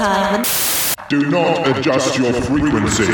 time. Do not adjust your frequency.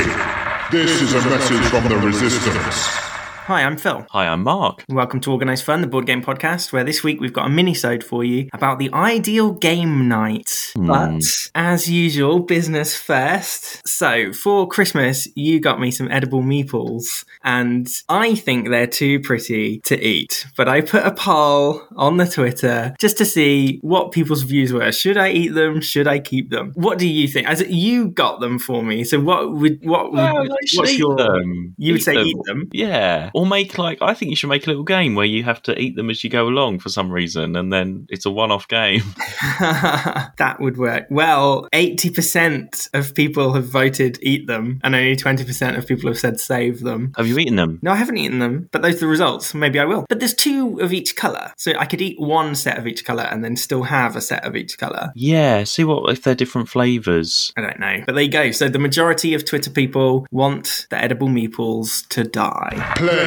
This is a message from the Resistance. Hi, I'm Phil. Hi, I'm Mark. Welcome to Organised Fun, the board game podcast, where this week we've got a mini-sode for you about the ideal game night. Hmm. But as usual, business first. So for Christmas, you got me some edible meeples, and I think they're too pretty to eat. But I put a poll on the Twitter just to see what people's views were. Should I eat them? Should I keep them? What do you think? As you got them for me, so what would what would Well, what's your them. You would Eat say them. eat them. Yeah. Or make like, I think you should make a little game where you have to eat them as you go along for some reason, and then it's a one off game. that would work. Well, 80% of people have voted eat them, and only 20% of people have said save them. Have you eaten them? No, I haven't eaten them, but those are the results. Maybe I will. But there's two of each colour. So I could eat one set of each colour and then still have a set of each colour. Yeah. See what if they're different flavours. I don't know. But there you go. So the majority of Twitter people want the edible meeples to die. Play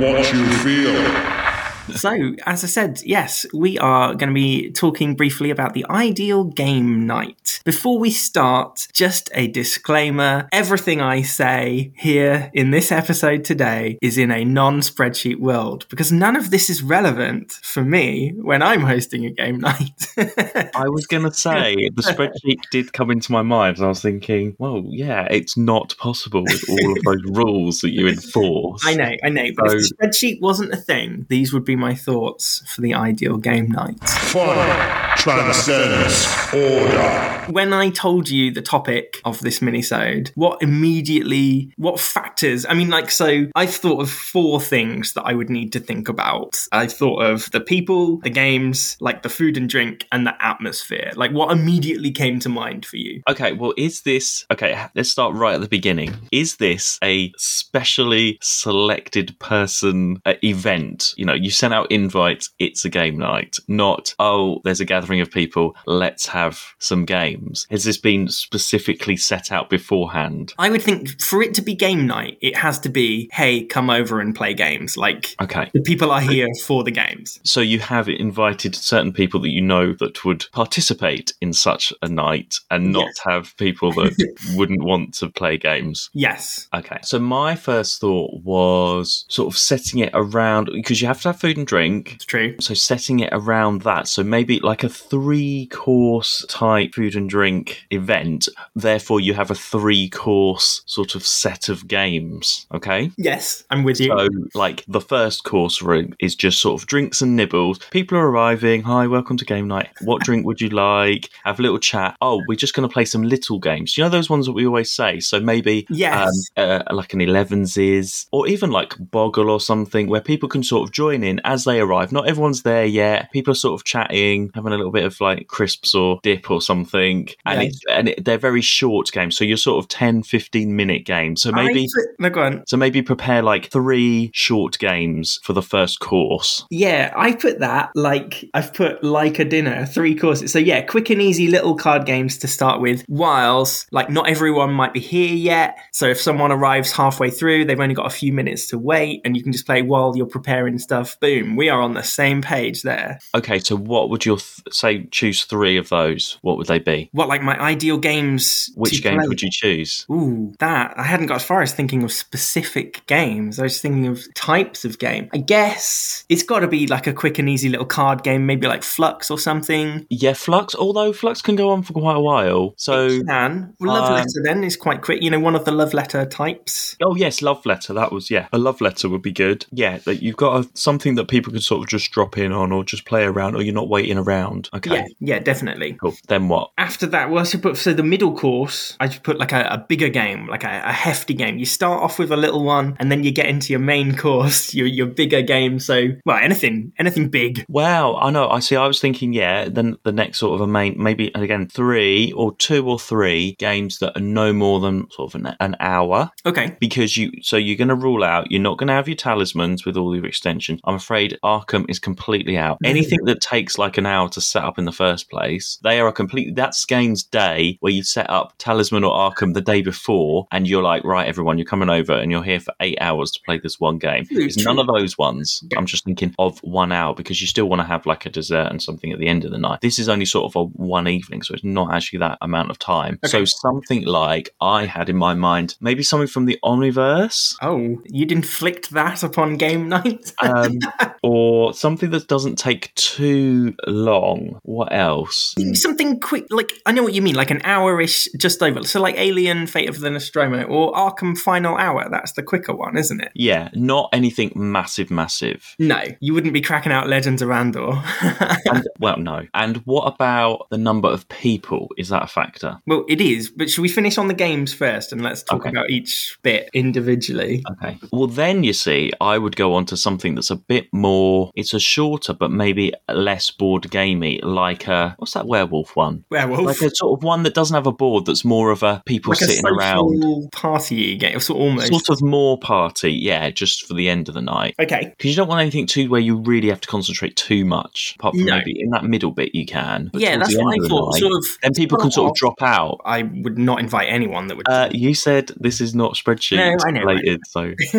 what you feel. So, as I said, yes, we are going to be talking briefly about the ideal game night. Before we start, just a disclaimer everything I say here in this episode today is in a non spreadsheet world because none of this is relevant for me when I'm hosting a game night. I was going to say, the spreadsheet did come into my mind, and I was thinking, well, yeah, it's not possible with all of those rules that you enforce. I know, I know, but if the spreadsheet wasn't a thing, these would be my thoughts for the ideal game night. Fun transcends order. when I told you the topic of this minisode, what immediately, what factors? I mean, like, so I've thought of four things that I would need to think about. I thought of the people, the games, like the food and drink, and the atmosphere. Like, what immediately came to mind for you? Okay, well, is this okay? Let's start right at the beginning. Is this a specially selected person uh, event? You know, you sent out invites, it's a game night, not, oh, there's a gathering of people, let's have some games. Has this been specifically set out beforehand? I would think for it to be game night, it has to be, hey, come over and play games. Like, Okay. the people are here for the games. So you have invited certain people that you know that would participate in such a night and not Yes. have people that wouldn't want to play games. Yes. Okay. So my first thought was sort of setting it around because you have to have food and drink. It's true. So setting it around that. So maybe like a three course type food and drink event. Therefore you have a three course sort of set of games. Okay. Yes, I'm with you. So, like, the first course room is just sort of drinks and nibbles. People are arriving. Hi, welcome to game night. What drink would you like? Have a little chat. Oh, we're just going to play some little games. You know those ones that we always say. So maybe, Yes. um, uh, like an elevens is, or even like Boggle or something, where people can sort of join in as they arrive. Not everyone's there yet. People are sort of chatting, having a little bit of like crisps or dip or something, and and it, they're very short games. So you're sort of 10, 15 minute games. So maybe. No, go on. So maybe prepare like three short games for the first course. Yeah, I put that like I've put like a dinner, three courses. So yeah, quick and easy little card games to start with. Whilst like not everyone might be here yet, so if someone arrives halfway through, they've only got a few minutes to wait, and you can just play while you're preparing stuff. Boom, we are on the same page there. Okay, so what would your th- say? Choose three of those. What would they be? What like my ideal games? Which games play? would you choose? Ooh, that I hadn't got as far as thinking of specific games. I was thinking of types of game. I guess it's got to be like a quick and easy little card game, maybe like Fluxx or something. Yeah, Fluxx. Although Fluxx can go on for quite a while. So, Can love um, letter then is quite quick. You know, one of the love letter types. oh yes, love letter. That was yeah, a love letter would be good. Yeah, that you've got a, something that people can sort of just drop in on or just play around, or you're not waiting around. Okay, Yeah, yeah, definitely. cool. Then what? After that, well, I should put so the middle course. I should put like a, a bigger game, like a, a hefty game. You start off with a little one, and then you get into your main course, your your bigger game. So, well, anything, anything big. Wow, I know. I see. I was thinking, yeah, then the next sort of a main, maybe again three or two or three games that are no more than sort of an, an hour, Okay, because you. So you're going to rule out. You're not going to have your talismans with all your extensions. I'm afraid Arkham is completely out. Mm. Anything that takes like an hour to set up in the first place. They are a complete that's game's day where you set up Talisman or Arkham the day before, and you're like, right, everyone, you're coming over, and you're here for eight hours to play this one game. It's none of those ones. I'm just thinking of one hour because you still want to have like a dessert and something at the end of the night. This is only sort of a one evening, so it's not actually that amount of time. So something like I had in my mind, maybe something from the Omniverse. Oh, you'd inflict that upon game night? um, or something that doesn't take too long. What else? Something quick, like I know what you mean, like an hour-ish, just over. So, like Alien: Fate of the Nostromo or Arkham Final Hour. That's the quicker one, isn't it? Yeah, not anything massive, massive. No, you wouldn't be cracking out Legends of Andor. And, well, no. And what about the number of people? Is that a factor? well, it is, but should we finish on the games first and let's talk Okay. about each bit individually? Okay. Well, then you see, I would go on to something that's a bit more. It's a shorter, but maybe less board gamey, like a what's that werewolf one? Werewolf. Like a sort of one that doesn't have a board. That's more of a people Like sitting social around, party game, so almost. sort of more party. Yeah, just for the end of the night. Okay. Because you don't want anything too where you really have to concentrate too much. Apart from No. maybe in that middle bit you can. Yeah, that's what I of the thought. night, Sort of. then people can sort of drop out. I would not invite anyone that would. Uh, you said this is not spreadsheet No, I know, I related, so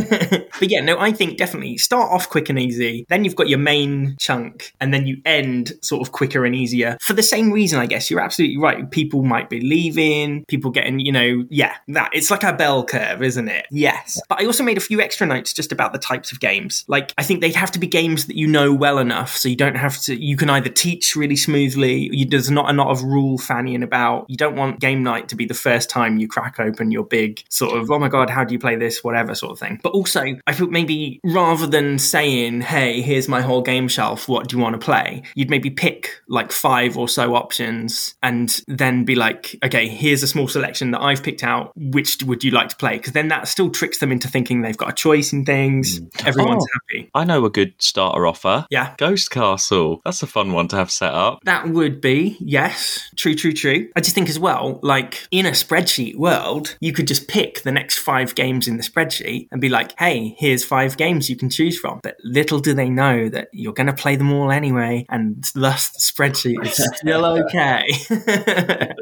but yeah, no, I think definitely start off quick and easy. Then you've got your main chunk, and then you end sort of quicker and easier. For the same reason, I guess you're absolutely right. People might be leaving, people getting, you know, yeah, that it's like a bell curve, isn't it? Yes. But I also made a few extra notes just about the types of games. Like, I think they'd have to be games that you know well enough, so you don't have to. You can either teach really smoothly. You, there's not a lot of rule fannying about. You don't want game night to be the first time you crack open your big sort of, oh my god, how do you play this, whatever sort of thing. But also, I thought maybe rather than saying, hey, here's my whole game shelf, what do you want to play? You'd maybe pick like five or so options and then be like, okay, here's a small selection that I've picked out. Which would you like to play? Because then that still tricks them into thinking they've got a choice in things. Mm. Everyone's Oh. happy. I know a good starter offer. Yeah. Ghost Castle. That's a fun one to have set up. That would be, yes, true, true, true. I just think as well, like in a spreadsheet world, you could just pick the next five games in the spreadsheet and be like, hey, here's five games you can choose from. But little do they know that you're going to play them all anyway, and thus spreadsheet is still okay.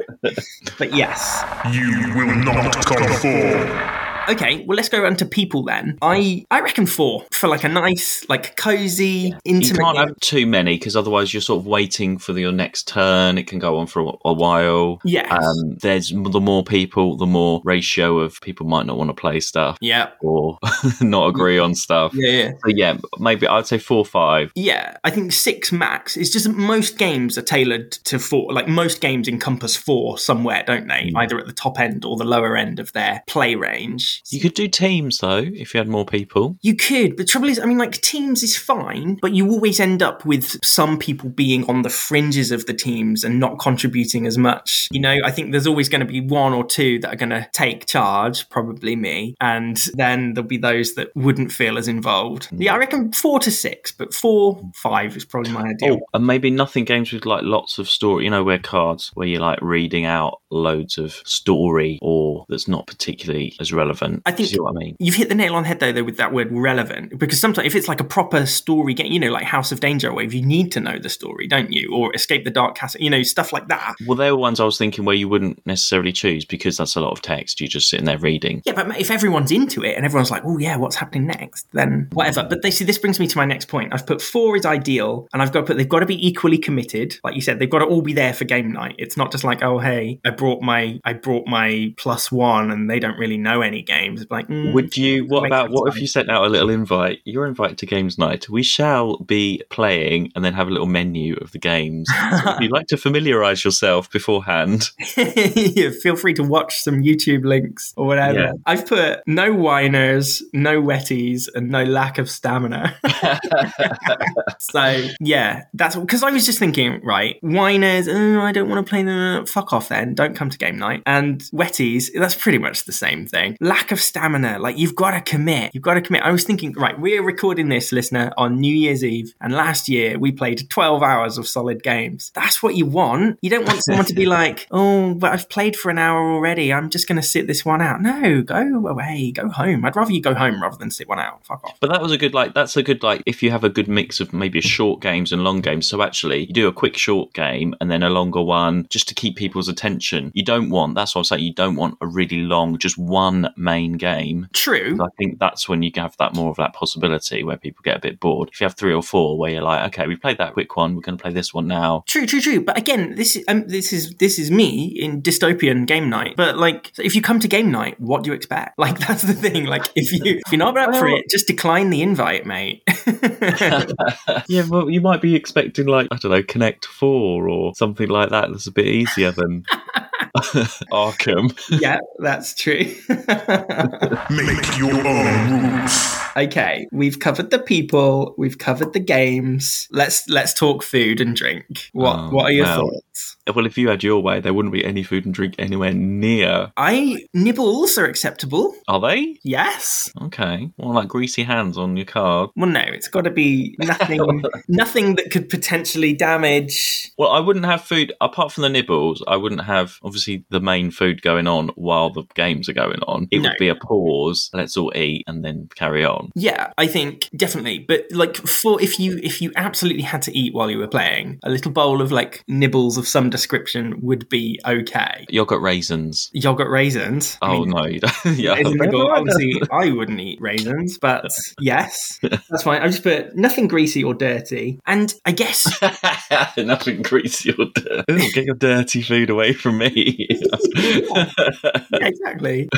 but yes. You will not conform. Okay, well, let's go around to people then. I I reckon four for like a nice, like cozy, You intimate. You can't have too many because otherwise you're sort of waiting for your next turn. It can go on for a, a while. Yes. Um, there's the more people, the more ratio of people might not want to play stuff yeah. or not agree on stuff. Yeah, yeah. So yeah, maybe I'd say four, or five. Yeah, I think six max. It's just most games are tailored to four. Like most games encompass four somewhere, don't they? Either at the top end or the lower end of their play range. You could do teams though if you had more people. You could, but trouble is, I mean, like teams is fine, but you always end up with some people being on the fringes of the teams and not contributing as much. You know, I think there's always going to be one or two that are going to take charge, probably me, and then there'll be those that wouldn't feel as involved. Hmm. Yeah, I reckon four to six, but four, five is probably my ideal. Oh, and maybe nothing games with like lots of story. You know, where cards where you're like reading out loads of story or that's not particularly as relevant. I think- you what I mean? You've hit the nail on the head though, though, with that word relevant, because sometimes if it's like a proper story game, you know, like House of Danger Wave, you need to know the story, don't you? Or Escape the Dark Castle, you know, stuff like that. Well, they were ones I was thinking where you wouldn't necessarily choose because that's a lot of text. You're just sitting there reading. Yeah, but if everyone's into it and everyone's like, oh yeah, what's happening next? Then whatever. But they see this brings me to my next point. I've put four is ideal, and I've got to put they've got to be equally committed. Like you said, they've got to all be there for game night. It's not just like, oh hey, I brought my I brought my plus one and they don't really know any games. It's like, mm, Would you? What about what if you sent out a little invite? You're invited to games night. We shall be playing and then have a little menu of the games. So if you'd like to familiarise yourself beforehand, yeah, feel free to watch some YouTube links or whatever. Yeah. I've put no whiners, no wetties, and no lack of stamina. so yeah, that's because I was just thinking, right, whiners, oh, I don't want to play them. Fuck off then. Don't come to game night. And wetties, that's pretty much the same thing. Lack lack of stamina. Like you've got to commit. You've got to commit. I was thinking, right, we're recording this, listener, on New Year's Eve, and last year we played 12 hours of solid games. That's what you want. You don't want someone to be like, oh, but I've played for an hour already. I'm just going to sit this one out. No, go away, go home. I'd rather you go home rather than sit one out. Fuck off. But that was a good like that's a good like if you have a good mix of maybe short games and long games. So actually you do a quick short game and then a longer one just to keep people's attention. You don't want that's what I'm saying, you don't want a really long just one main game. True. I think that's when you have that more of that possibility where people get a bit bored. If you have three or four where you're like, okay, we played that quick one, we're going to play this one now. True, true, true. But again, this is um, this is this is me in dystopian game night. But like, if you come to game night, what do you expect? Like, that's the thing. Like, if you if you're not up for it, just decline the invite, mate. yeah, well, you might be expecting like I don't know, Connect Four or something like that. That's a bit easier than Arkham. yeah, that's true. Make your own rules. Okay, we've covered the people, we've covered the games. Let's let's talk food and drink. What Oh, what are your well. thoughts? Well, if you had your way, there wouldn't be any food and drink anywhere near. I nibbles are acceptable. Are they? Yes. Okay. Well, like greasy hands on your card. Well, no, it's got to be nothing. nothing that could potentially damage. Well, I wouldn't have food apart from the nibbles. I wouldn't have obviously the main food going on while the games are going on. It No. would be a pause. Let's all eat and then carry on. Yeah, I think definitely. But like for if you if you absolutely had to eat while you were playing, a little bowl of like nibbles of some description would be okay. Yogurt raisins. Yogurt raisins. I Oh mean, no, yeah. Obviously, I wouldn't eat raisins, but yes, that's fine. I just put nothing greasy or dirty, and I guess Nothing greasy or dirty. Ooh, Get your dirty food away from me. yeah, exactly.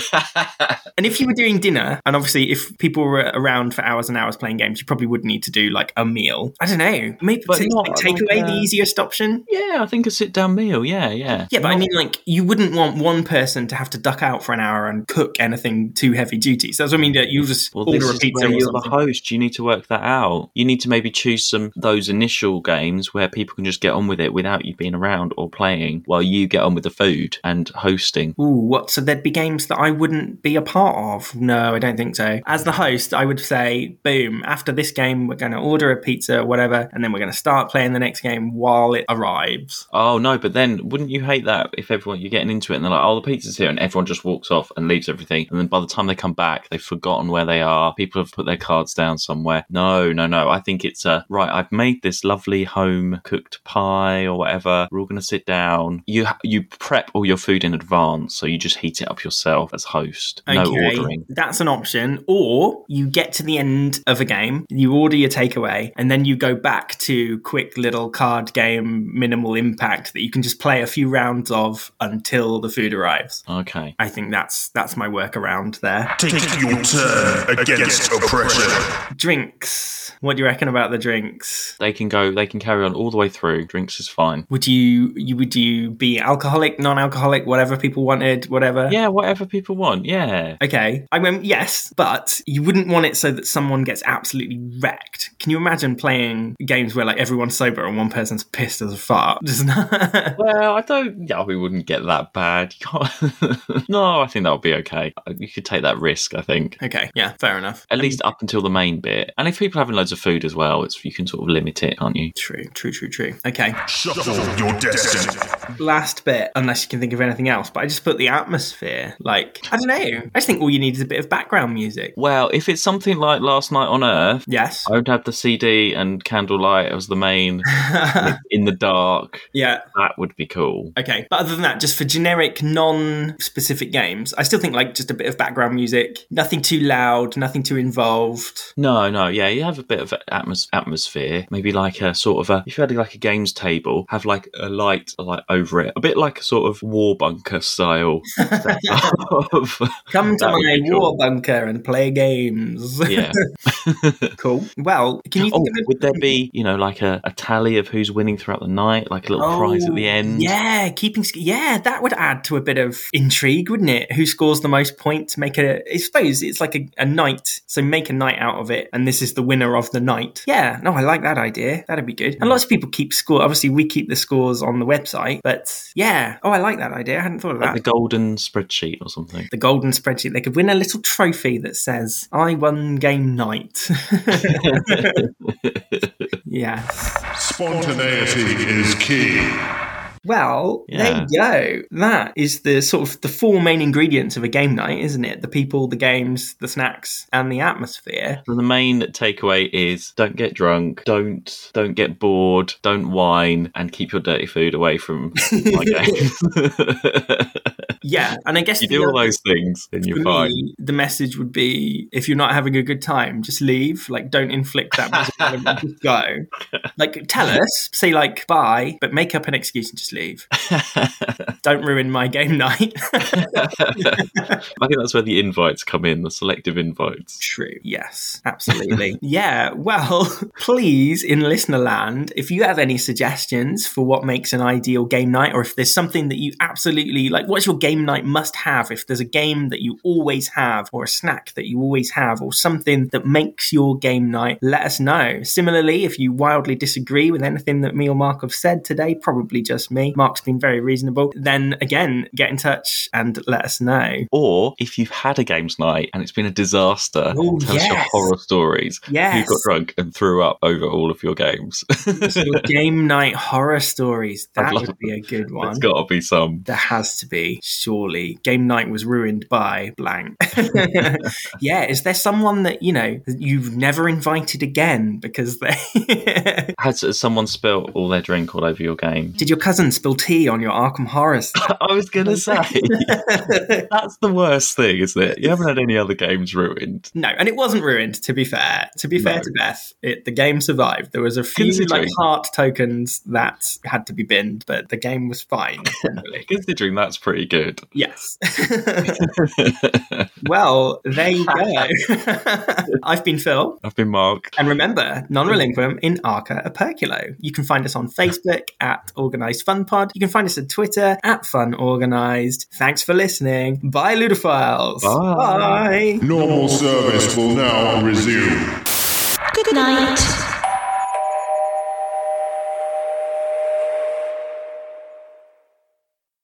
And if you were doing dinner, and obviously if people were around for hours and hours playing games, you probably would need to do like a meal. I don't know. Maybe But t- not like, take like away the uh, easiest option. yeah, I think a sit down meal. Yeah, yeah. Yeah, but I mean, like, you wouldn't want one person to have to duck out for an hour and cook anything too heavy duty. So that's what I mean. That you just Well, this order a is pizza where or you're the host. You need to work that out. You need to maybe choose some those initial games where people can just get on with it without you being around or playing, while you get on with the food and hosting. Ooh, what? So there'd be games that I wouldn't be a part of? No, I don't think so. As the host, I would say, boom, after this game, we're going to order a pizza, or whatever, and then we're going to start playing the next game while it arrives. Oh no, but then wouldn't you hate that if everyone you're getting into it and they're like, "Oh, the pizza's here," and everyone just walks off and leaves everything, and then by the time they come back, they've forgotten where they are. People have put their cards down somewhere. No, no, no. I think it's uh, right. I've made this lovely home cooked pie or whatever. We're all going to sit down. You you prep all your food in advance, so you just heat it up yourself as host. No ordering. That's an option. Or you get to the end of a game, you order your takeaway, and then you go back to quick little card game, minimal impact that you can just play a few rounds of until the food arrives. Okay. I think that's that's my workaround there. Take your turn against oppression. Drinks. What do you reckon about the drinks? They can go. They can carry on all the way through. Drinks is fine. Would you you would you be alcoholic, non-alcoholic, whatever people wanted, whatever? Yeah, whatever people want. Yeah. Okay. I mean, yes, but you wouldn't want it so that someone gets absolutely wrecked. Can you imagine playing games where like everyone's sober and one person's pissed as a fart? Well, I don't. Yeah, we wouldn't get that bad. No, I think that would be okay. You could take that risk. I think okay. Yeah. Fair enough. at least up until the main bit. And if people are having loads of food as well, it's you can sort of limit it, aren't you? True. True. True. True. Okay. Shuffle your destiny. Last bit, unless you can think of anything else. But I just put the atmosphere. Like I don't know. I just think all you need is a bit of background music. Well, if it's something like Last Night on Earth, Yes. I would have the CD and candlelight as the main in the dark. yeah. That would be cool. Okay, but other than that, just for generic, non-specific games, I still think like just a bit of background music, nothing too loud, nothing too involved. No, no, yeah, you have a bit of atmos- atmosphere. Maybe like a sort of a if you had like a games table, have like a light like over it, a bit like a sort of war bunker style. setup. Come to my be war cool. bunker and play games. Yeah. cool. Well, can you? Oh, think of- would there be, you know, like a, a tally of who's winning throughout the night, like a little prize at the Oh, end? Yeah, keeping yeah, that would add to a bit of intrigue, wouldn't it? Who scores the most points? Make a I suppose it's like a, a night, so make a night out of it, and this is the winner of the night. Yeah, no, I like that idea. That'd be good. And lots of people keep score. Obviously, we keep the scores on the website, but yeah, oh, I like that idea. I hadn't thought of Like that. the golden spreadsheet or something. the golden spreadsheet. They could win a little trophy that says, I won game night. yes. Spontaneity is key. Well, Yeah. there you go. That is the sort of the four main ingredients of a game night, isn't it? The people, the games, the snacks, and the atmosphere. So the main takeaway is don't get drunk, don't don't get bored, don't whine, and keep your dirty food away from my games. Yeah, and I guess you do all those things, for you're fine. me, the message would be if you're not having a good time, just leave. Like, don't inflict that just go. Like, tell us, say like bye, but make up an excuse and just leave. don't ruin my game night. I think that's where the invites come in, the selective invites. True. Yes, absolutely. yeah. Well, please, in listener land, if you have any suggestions for what makes an ideal game night, or if there's something that you absolutely like, what's your game night must have? If there's a game that you always have, or a snack that you always have, or something that makes your game night, let us know. Similarly, if you wildly disagree with anything that me or Mark have said today, probably just me. Mark's been very reasonable. Then again, get in touch and let us know. Or if you've had a games night and it's been a disaster, Oh, tell us your horror stories. Yes. You got drunk and threw up over all of your games. So game night horror stories. That would be a good one. There's got to be some. There has to be, surely. Game night was ruined by blank. yeah, is there someone that, you know, that you've never invited again because they. Has someone spilt all their drink all over your game? Did your cousin spill tea on your Arkham Horror? I was to say, that's the worst thing, isn't it? You haven't had any other games ruined. no, and it wasn't ruined, to be fair. To be fair No. to Beth, it, the game survived. There was a few like heart tokens that had to be binned, but the game was fine. generally. Considering that's pretty good. Yes. well, there you go. I've been Phil. I've been Mark. And remember, non relinquum in Arca Aperculo. You can find us on Facebook at Organised Fun Pod. You can find us on Twitter at Fun Organised. Thanks for listening. Bye, Ludophiles. Bye. Bye. Normal service will now resume. Good night.